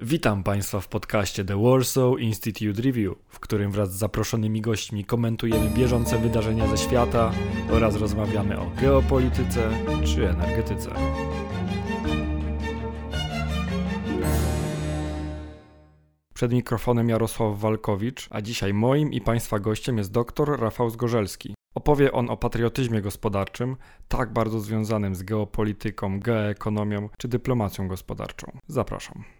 Witam Państwa w podcaście The Warsaw Institute Review, w którym wraz z zaproszonymi gośćmi komentujemy bieżące wydarzenia ze świata oraz rozmawiamy o geopolityce czy energetyce. Przed mikrofonem Jarosław Walkowicz, a dzisiaj moim i Państwa gościem jest dr Rafał Zgorzelski. Opowie on o patriotyzmie gospodarczym, tak bardzo związanym z geopolityką, geoekonomią czy dyplomacją gospodarczą. Zapraszam.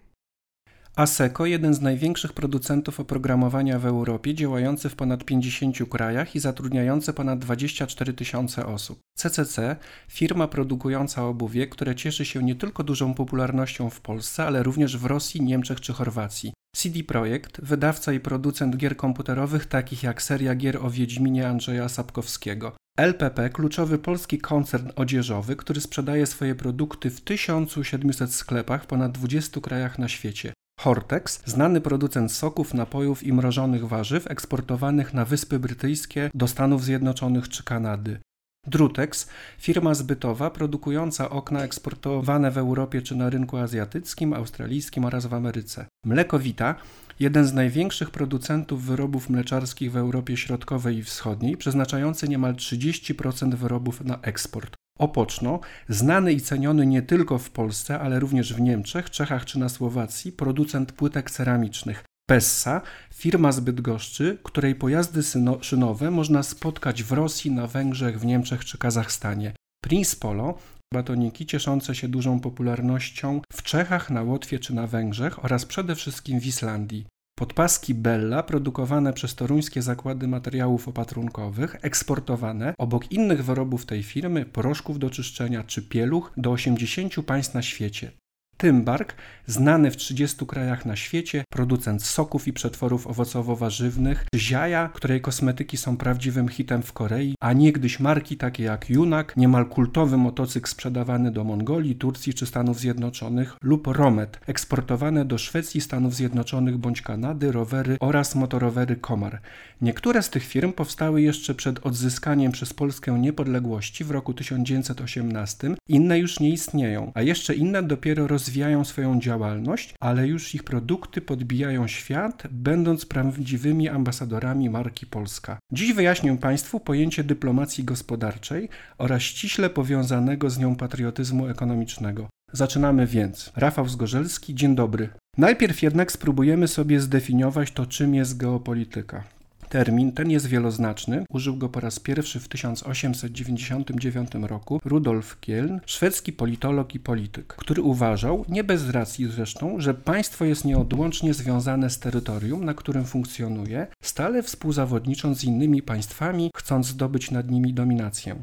ASECO, jeden z największych producentów oprogramowania w Europie, działający w ponad 50 krajach i zatrudniający ponad 24 tysiące osób. CCC, firma produkująca obuwie, które cieszy się nie tylko dużą popularnością w Polsce, ale również w Rosji, Niemczech czy Chorwacji. CD Projekt, wydawca i producent gier komputerowych takich jak seria gier o Wiedźminie Andrzeja Sapkowskiego. LPP, kluczowy polski koncern odzieżowy, który sprzedaje swoje produkty w 1700 sklepach w ponad 20 krajach na świecie. Hortex, znany producent soków, napojów i mrożonych warzyw eksportowanych na Wyspy Brytyjskie, do Stanów Zjednoczonych czy Kanady. Drutex, firma zbytowa produkująca okna eksportowane w Europie czy na rynku azjatyckim, australijskim oraz w Ameryce. Mlekowita, jeden z największych producentów wyrobów mleczarskich w Europie Środkowej i Wschodniej, przeznaczający niemal 30% wyrobów na eksport. Opoczno, znany i ceniony nie tylko w Polsce, ale również w Niemczech, Czechach czy na Słowacji, producent płytek ceramicznych. Pessa, firma z Bydgoszczy, której pojazdy szynowe można spotkać w Rosji, na Węgrzech, w Niemczech czy Kazachstanie. Prince Polo, batoniki cieszące się dużą popularnością w Czechach, na Łotwie czy na Węgrzech oraz przede wszystkim w Islandii. Podpaski Bella, produkowane przez toruńskie zakłady materiałów opatrunkowych, eksportowane obok innych wyrobów tej firmy, proszków do czyszczenia czy pieluch do 80 państw na świecie. Tymbark, znany w 30 krajach na świecie, producent soków i przetworów owocowo-warzywnych, Ziaja, której kosmetyki są prawdziwym hitem w Korei, a niegdyś marki takie jak Junak, niemal kultowy motocykl sprzedawany do Mongolii, Turcji czy Stanów Zjednoczonych, lub Romet, eksportowane do Szwecji, Stanów Zjednoczonych bądź Kanady, rowery oraz motorowery Komar. Niektóre z tych firm powstały jeszcze przed odzyskaniem przez Polskę niepodległości w roku 1918, inne już nie istnieją, a jeszcze inne dopiero roz rozwijają swoją działalność, ale już ich produkty podbijają świat, będąc prawdziwymi ambasadorami marki Polska. Dziś wyjaśnię Państwu pojęcie dyplomacji gospodarczej oraz ściśle powiązanego z nią patriotyzmu ekonomicznego. Zaczynamy więc. Rafał Zgorzelski, dzień dobry. Najpierw jednak spróbujemy sobie zdefiniować to, czym jest geopolityka. Termin ten jest wieloznaczny. Użył go po raz pierwszy w 1899 roku Rudolf Kieln, szwedzki politolog i polityk, który uważał, nie bez racji zresztą, że państwo jest nieodłącznie związane z terytorium, na którym funkcjonuje, stale współzawodnicząc z innymi państwami, chcąc zdobyć nad nimi dominację.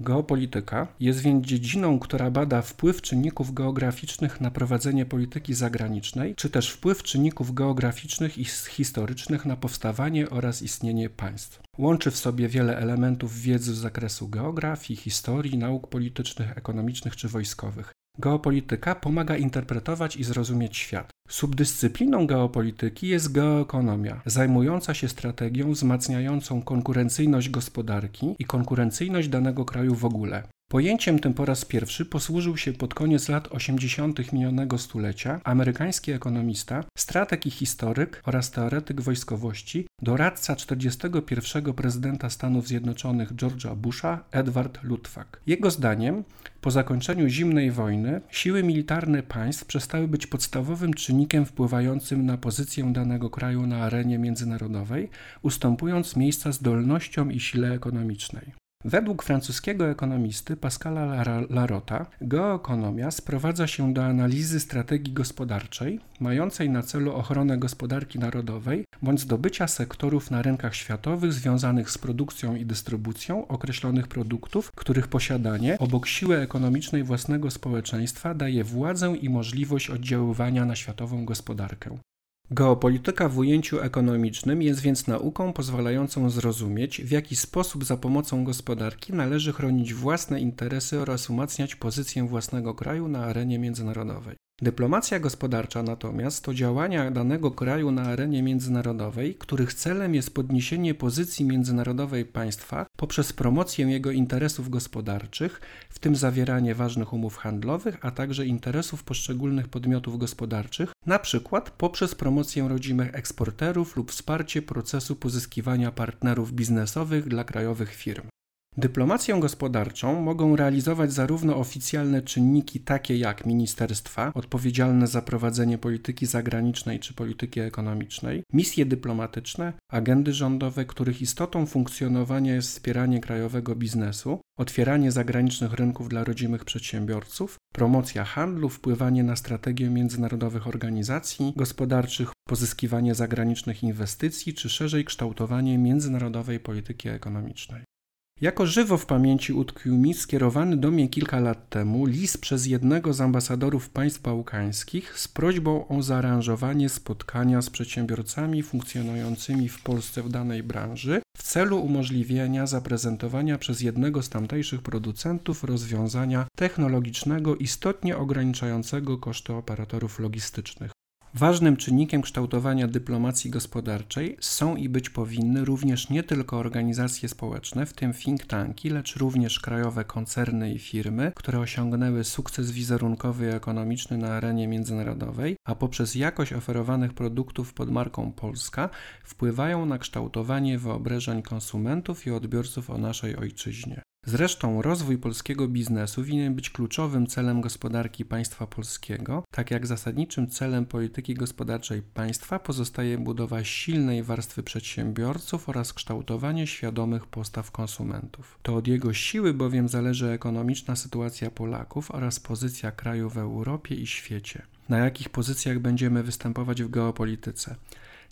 Geopolityka jest więc dziedziną, która bada wpływ czynników geograficznych na prowadzenie polityki zagranicznej, czy też wpływ czynników geograficznych i historycznych na powstawanie oraz istnienie państw. Łączy w sobie wiele elementów wiedzy z zakresu geografii, historii, nauk politycznych, ekonomicznych czy wojskowych. Geopolityka pomaga interpretować i zrozumieć świat. Subdyscypliną geopolityki jest geoekonomia, zajmująca się strategią wzmacniającą konkurencyjność gospodarki i konkurencyjność danego kraju w ogóle. Pojęciem tym po raz pierwszy posłużył się pod koniec lat 80. minionego stulecia amerykański ekonomista, strateg i historyk oraz teoretyk wojskowości, doradca 41. prezydenta Stanów Zjednoczonych George'a Busha, Edward Luttwak. Jego zdaniem, po zakończeniu zimnej wojny, siły militarne państw przestały być podstawowym czynnikiem wpływającym na pozycję danego kraju na arenie międzynarodowej, ustępując miejsca zdolnościom i sile ekonomicznej. Według francuskiego ekonomisty Pascala Larota, geoekonomia sprowadza się do analizy strategii gospodarczej mającej na celu ochronę gospodarki narodowej bądź zdobycia sektorów na rynkach światowych związanych z produkcją i dystrybucją określonych produktów, których posiadanie obok siły ekonomicznej własnego społeczeństwa daje władzę i możliwość oddziaływania na światową gospodarkę. Geopolityka w ujęciu ekonomicznym jest więc nauką pozwalającą zrozumieć, w jaki sposób za pomocą gospodarki należy chronić własne interesy oraz umacniać pozycję własnego kraju na arenie międzynarodowej. Dyplomacja gospodarcza natomiast to działania danego kraju na arenie międzynarodowej, których celem jest podniesienie pozycji międzynarodowej państwa poprzez promocję jego interesów gospodarczych, w tym zawieranie ważnych umów handlowych, a także interesów poszczególnych podmiotów gospodarczych, na przykład poprzez promocję rodzimych eksporterów lub wsparcie procesu pozyskiwania partnerów biznesowych dla krajowych firm. Dyplomację gospodarczą mogą realizować zarówno oficjalne czynniki takie jak ministerstwa, odpowiedzialne za prowadzenie polityki zagranicznej czy polityki ekonomicznej, misje dyplomatyczne, agendy rządowe, których istotą funkcjonowania jest wspieranie krajowego biznesu, otwieranie zagranicznych rynków dla rodzimych przedsiębiorców, promocja handlu, wpływanie na strategię międzynarodowych organizacji gospodarczych, pozyskiwanie zagranicznych inwestycji czy szerzej kształtowanie międzynarodowej polityki ekonomicznej. Jako żywo w pamięci utkwił mi skierowany do mnie kilka lat temu list przez jednego z ambasadorów państw bałkańskich z prośbą o zaaranżowanie spotkania z przedsiębiorcami funkcjonującymi w Polsce w danej branży w celu umożliwienia zaprezentowania przez jednego z tamtejszych producentów rozwiązania technologicznego istotnie ograniczającego koszty operatorów logistycznych. Ważnym czynnikiem kształtowania dyplomacji gospodarczej są i być powinny również nie tylko organizacje społeczne, w tym think tanki, lecz również krajowe koncerny i firmy, które osiągnęły sukces wizerunkowy i ekonomiczny na arenie międzynarodowej, a poprzez jakość oferowanych produktów pod marką Polska wpływają na kształtowanie wyobrażeń konsumentów i odbiorców o naszej ojczyźnie. Zresztą rozwój polskiego biznesu winien być kluczowym celem gospodarki państwa polskiego, tak jak zasadniczym celem polityki gospodarczej państwa pozostaje budowa silnej warstwy przedsiębiorców oraz kształtowanie świadomych postaw konsumentów. To od jego siły bowiem zależy ekonomiczna sytuacja Polaków oraz pozycja kraju w Europie i świecie. Na jakich pozycjach będziemy występować w geopolityce?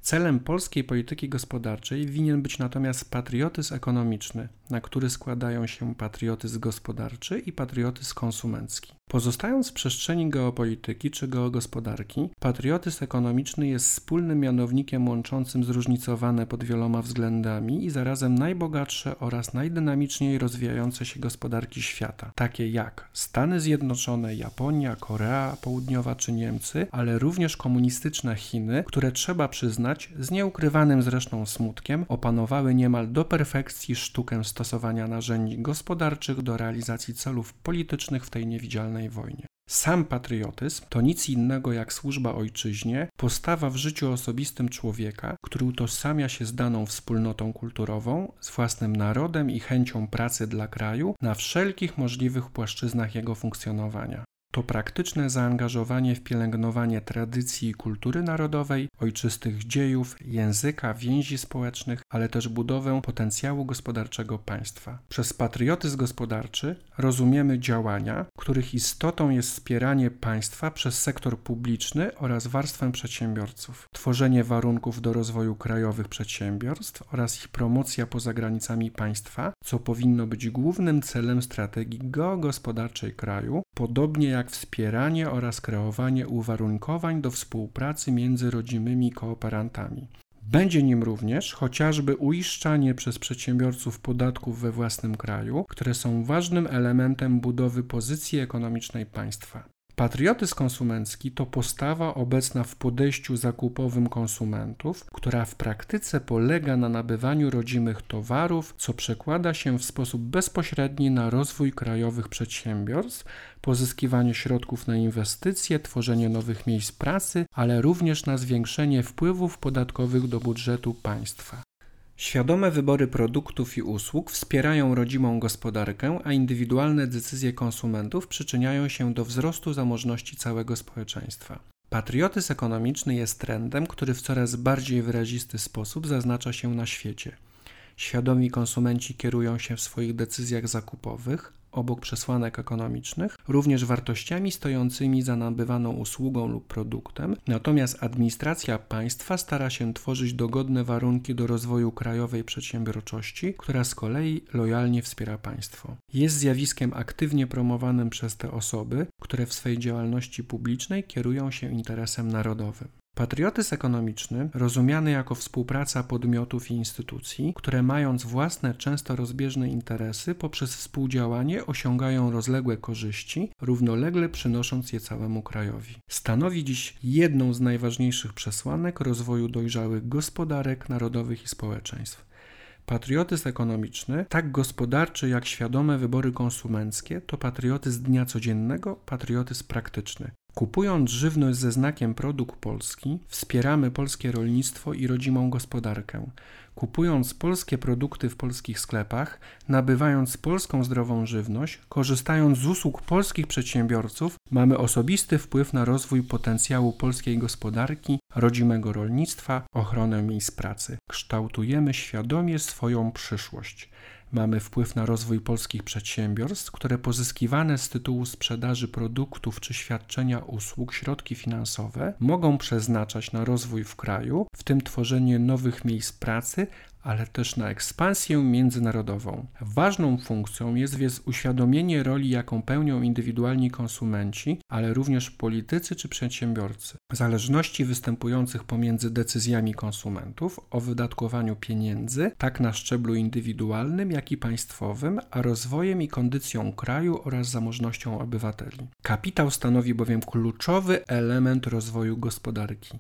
Celem polskiej polityki gospodarczej winien być natomiast patriotyzm ekonomiczny, na który składają się patriotyzm gospodarczy i patriotyzm konsumencki. Pozostając w przestrzeni geopolityki czy geogospodarki, patriotyzm ekonomiczny jest wspólnym mianownikiem łączącym zróżnicowane pod wieloma względami i zarazem najbogatsze oraz najdynamiczniej rozwijające się gospodarki świata, takie jak Stany Zjednoczone, Japonia, Korea Południowa czy Niemcy, ale również komunistyczne Chiny, które trzeba przyznać, z nieukrywanym zresztą smutkiem, opanowały niemal do perfekcji sztukę stosowania narzędzi gospodarczych do realizacji celów politycznych w tej niewidzialnej wojnie. Sam patriotyzm to nic innego jak służba ojczyźnie, postawa w życiu osobistym człowieka, który utożsamia się z daną wspólnotą kulturową, z własnym narodem i chęcią pracy dla kraju na wszelkich możliwych płaszczyznach jego funkcjonowania to praktyczne zaangażowanie w pielęgnowanie tradycji i kultury narodowej, ojczystych dziejów, języka, więzi społecznych, ale też budowę potencjału gospodarczego państwa. Przez patriotyzm gospodarczy rozumiemy działania, których istotą jest wspieranie państwa przez sektor publiczny oraz warstwę przedsiębiorców, tworzenie warunków do rozwoju krajowych przedsiębiorstw oraz ich promocja poza granicami państwa, co powinno być głównym celem strategii geogospodarczej kraju, podobnie jak jak wspieranie oraz kreowanie uwarunkowań do współpracy między rodzimymi kooperantami. Będzie nim również chociażby uiszczanie przez przedsiębiorców podatków we własnym kraju, które są ważnym elementem budowy pozycji ekonomicznej państwa. Patriotyzm konsumencki to postawa obecna w podejściu zakupowym konsumentów, która w praktyce polega na nabywaniu rodzimych towarów, co przekłada się w sposób bezpośredni na rozwój krajowych przedsiębiorstw, pozyskiwanie środków na inwestycje, tworzenie nowych miejsc pracy, ale również na zwiększenie wpływów podatkowych do budżetu państwa. Świadome wybory produktów i usług wspierają rodzimą gospodarkę, a indywidualne decyzje konsumentów przyczyniają się do wzrostu zamożności całego społeczeństwa. Patriotyzm ekonomiczny jest trendem, który w coraz bardziej wyrazisty sposób zaznacza się na świecie. Świadomi konsumenci kierują się w swoich decyzjach zakupowych, obok przesłanek ekonomicznych, również wartościami stojącymi za nabywaną usługą lub produktem, natomiast administracja państwa stara się tworzyć dogodne warunki do rozwoju krajowej przedsiębiorczości, która z kolei lojalnie wspiera państwo. Jest zjawiskiem aktywnie promowanym przez te osoby, które w swej działalności publicznej kierują się interesem narodowym. Patriotyzm ekonomiczny, rozumiany jako współpraca podmiotów i instytucji, które mając własne, często rozbieżne interesy, poprzez współdziałanie osiągają rozległe korzyści, równolegle przynosząc je całemu krajowi. Stanowi dziś jedną z najważniejszych przesłanek rozwoju dojrzałych gospodarek narodowych i społeczeństw. Patriotyzm ekonomiczny, tak gospodarczy jak świadome wybory konsumenckie, to patriotyzm dnia codziennego, patriotyzm praktyczny. Kupując żywność ze znakiem produkt polski, wspieramy polskie rolnictwo i rodzimą gospodarkę. Kupując polskie produkty w polskich sklepach, nabywając polską zdrową żywność, korzystając z usług polskich przedsiębiorców, mamy osobisty wpływ na rozwój potencjału polskiej gospodarki, rodzimego rolnictwa, ochronę miejsc pracy. Kształtujemy świadomie swoją przyszłość. Mamy wpływ na rozwój polskich przedsiębiorstw, które pozyskiwane z tytułu sprzedaży produktów czy świadczenia usług środki finansowe mogą przeznaczać na rozwój w kraju, w tym tworzenie nowych miejsc pracy, ale też na ekspansję międzynarodową. Ważną funkcją jest więc uświadomienie roli, jaką pełnią indywidualni konsumenci, ale również politycy czy przedsiębiorcy. Zależności występujących pomiędzy decyzjami konsumentów o wydatkowaniu pieniędzy, tak na szczeblu indywidualnym, jak i państwowym, a rozwojem i kondycją kraju oraz zamożnością obywateli. Kapitał stanowi bowiem kluczowy element rozwoju gospodarki.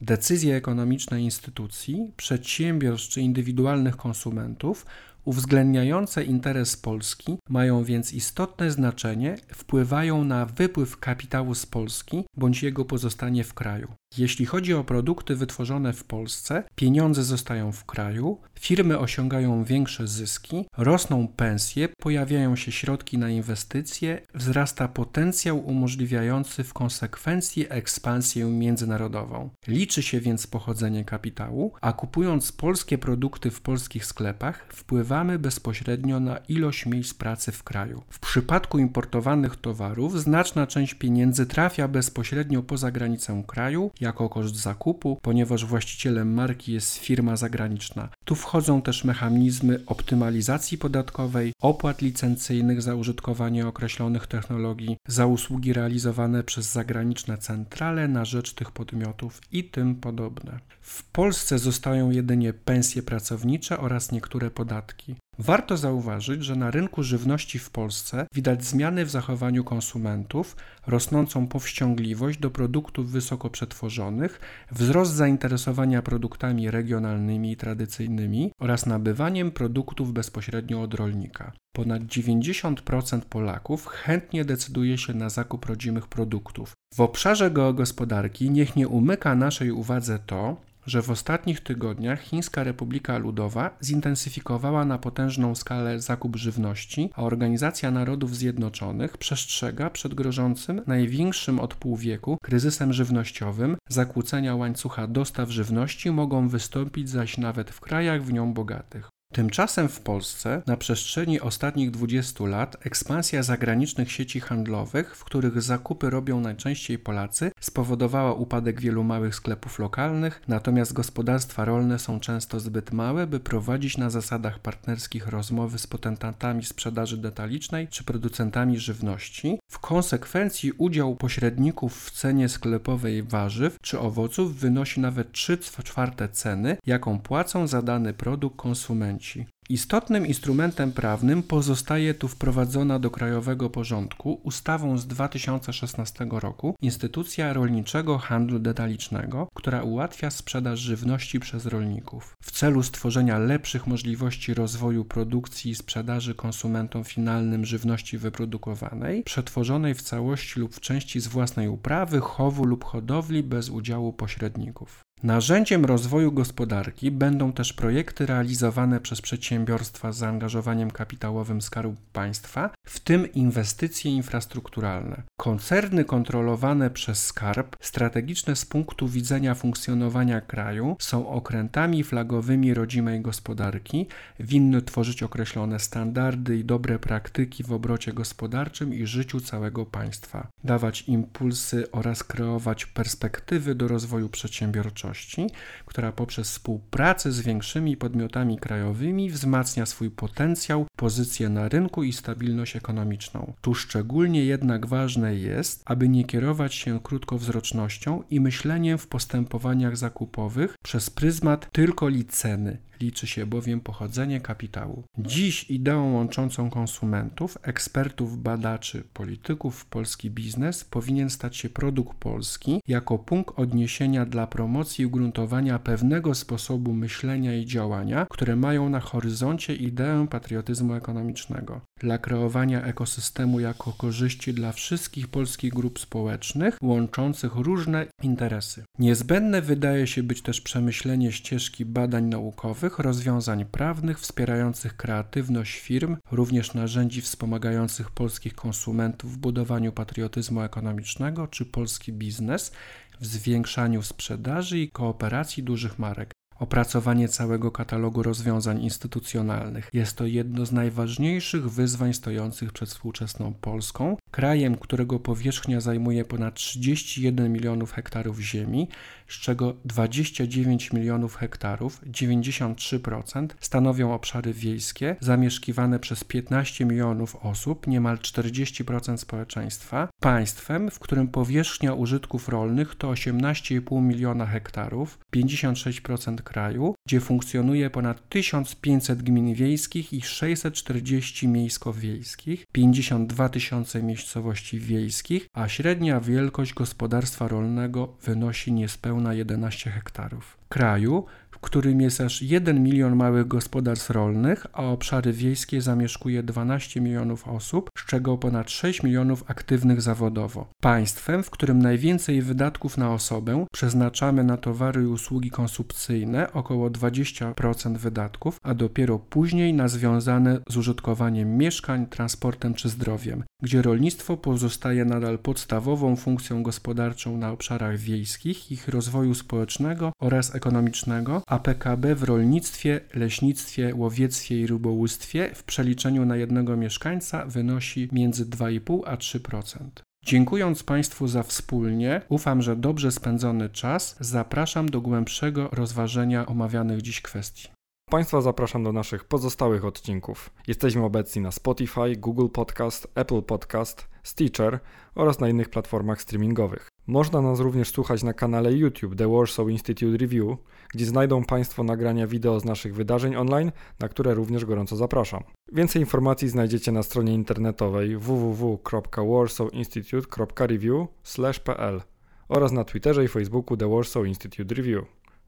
Decyzje ekonomiczne instytucji, przedsiębiorstw czy indywidualnych konsumentów uwzględniające interes Polski mają więc istotne znaczenie, wpływają na wypływ kapitału z Polski bądź jego pozostanie w kraju. Jeśli chodzi o produkty wytworzone w Polsce, pieniądze zostają w kraju, firmy osiągają większe zyski, rosną pensje, pojawiają się środki na inwestycje, wzrasta potencjał umożliwiający w konsekwencji ekspansję międzynarodową. Liczy się więc pochodzenie kapitału, a kupując polskie produkty w polskich sklepach, wpływamy bezpośrednio na ilość miejsc pracy w kraju. W przypadku importowanych towarów znaczna część pieniędzy trafia bezpośrednio poza granicę kraju, jako koszt zakupu, ponieważ właścicielem marki jest firma zagraniczna. Tu wchodzą też mechanizmy optymalizacji podatkowej, opłat licencyjnych za użytkowanie określonych technologii, za usługi realizowane przez zagraniczne centrale na rzecz tych podmiotów i tym podobne. W Polsce zostają jedynie pensje pracownicze oraz niektóre podatki. Warto zauważyć, że na rynku żywności w Polsce widać zmiany w zachowaniu konsumentów, rosnącą powściągliwość do produktów wysoko przetworzonych, wzrost zainteresowania produktami regionalnymi i tradycyjnymi oraz nabywaniem produktów bezpośrednio od rolnika. Ponad 90% Polaków chętnie decyduje się na zakup rodzimych produktów. W obszarze geogospodarki niech nie umyka naszej uwadze to, że w ostatnich tygodniach Chińska Republika Ludowa zintensyfikowała na potężną skalę zakup żywności, a Organizacja Narodów Zjednoczonych przestrzega przed grożącym największym od pół wieku kryzysem żywnościowym. Zakłócenia łańcucha dostaw żywności mogą wystąpić zaś nawet w krajach w nią bogatych. Tymczasem w Polsce na przestrzeni ostatnich 20 lat ekspansja zagranicznych sieci handlowych, w których zakupy robią najczęściej Polacy, spowodowała upadek wielu małych sklepów lokalnych, natomiast gospodarstwa rolne są często zbyt małe, by prowadzić na zasadach partnerskich rozmowy z potentantami sprzedaży detalicznej czy producentami żywności. W konsekwencji udział pośredników w cenie sklepowej warzyw czy owoców wynosi nawet 3 czwarte ceny, jaką płacą za dany produkt konsumenci. Istotnym instrumentem prawnym pozostaje tu wprowadzona do krajowego porządku ustawą z 2016 roku instytucja rolniczego handlu detalicznego, która ułatwia sprzedaż żywności przez rolników. W celu stworzenia lepszych możliwości rozwoju produkcji i sprzedaży konsumentom finalnym żywności wyprodukowanej, przetworzonej w całości lub w części z własnej uprawy, chowu lub hodowli bez udziału pośredników. Narzędziem rozwoju gospodarki będą też projekty realizowane przez przedsiębiorstwa z zaangażowaniem kapitałowym Skarbu Państwa, w tym inwestycje infrastrukturalne. Koncerny kontrolowane przez Skarb, strategiczne z punktu widzenia funkcjonowania kraju, są okrętami flagowymi rodzimej gospodarki, winny tworzyć określone standardy i dobre praktyki w obrocie gospodarczym i życiu całego państwa, dawać impulsy oraz kreować perspektywy do rozwoju przedsiębiorczości. Przedsiębiorczości, która poprzez współpracę z większymi podmiotami krajowymi wzmacnia swój potencjał, pozycję na rynku i stabilność ekonomiczną. Tu szczególnie jednak ważne jest, aby nie kierować się krótkowzrocznością i myśleniem w postępowaniach zakupowych przez pryzmat tylko li ceny. Liczy się bowiem pochodzenie kapitału. Dziś ideą łączącą konsumentów, ekspertów, badaczy, polityków w polski biznes powinien stać się produkt polski jako punkt odniesienia dla promocji i ugruntowania pewnego sposobu myślenia i działania, które mają na horyzoncie ideę patriotyzmu ekonomicznego. Dla kreowania ekosystemu jako korzyści dla wszystkich polskich grup społecznych, łączących różne interesy. Niezbędne wydaje się być też przemyślenie ścieżki badań naukowych, rozwiązań prawnych wspierających kreatywność firm, również narzędzi wspomagających polskich konsumentów w budowaniu patriotyzmu ekonomicznego czy polski biznes, w zwiększaniu sprzedaży i kooperacji dużych marek. Opracowanie całego katalogu rozwiązań instytucjonalnych jest to jedno z najważniejszych wyzwań stojących przed współczesną Polską, krajem, którego powierzchnia zajmuje ponad 31 milionów hektarów ziemi, z czego 29 milionów hektarów, 93%, stanowią obszary wiejskie, zamieszkiwane przez 15 milionów osób, niemal 40% społeczeństwa, państwem, w którym powierzchnia użytków rolnych to 18,5 miliona hektarów, 56% kraju, gdzie funkcjonuje ponad 1500 gmin wiejskich i 640 miejsko-wiejskich, 52 tysiące miejscowości wiejskich, a średnia wielkość gospodarstwa rolnego wynosi niespełna 11 hektarów. Kraju, w którym jest aż 1 milion małych gospodarstw rolnych, a obszary wiejskie zamieszkuje 12 milionów osób, z czego ponad 6 milionów aktywnych zawodowo. Państwem, w którym najwięcej wydatków na osobę przeznaczamy na towary i usługi konsumpcyjne, około 20% wydatków, a dopiero później na związane z użytkowaniem mieszkań, transportem czy zdrowiem, gdzie rolnictwo pozostaje nadal podstawową funkcją gospodarczą na obszarach wiejskich, ich rozwoju społecznego oraz ekonomicznego, a PKB w rolnictwie, leśnictwie, łowiectwie i rybołówstwie w przeliczeniu na jednego mieszkańca wynosi między 2,5 a 3%. Dziękując Państwu za wspólnie, ufam, że dobrze spędzony czas, zapraszam do głębszego rozważenia omawianych dziś kwestii. Państwa zapraszam do naszych pozostałych odcinków. Jesteśmy obecni na Spotify, Google Podcast, Apple Podcast, Stitcher oraz na innych platformach streamingowych. Można nas również słuchać na kanale YouTube The Warsaw Institute Review, gdzie znajdą Państwo nagrania wideo z naszych wydarzeń online, na które również gorąco zapraszam. Więcej informacji znajdziecie na stronie internetowej www.warsawinstitute.review.pl oraz na Twitterze i Facebooku The Warsaw Institute Review.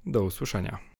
Do usłyszenia.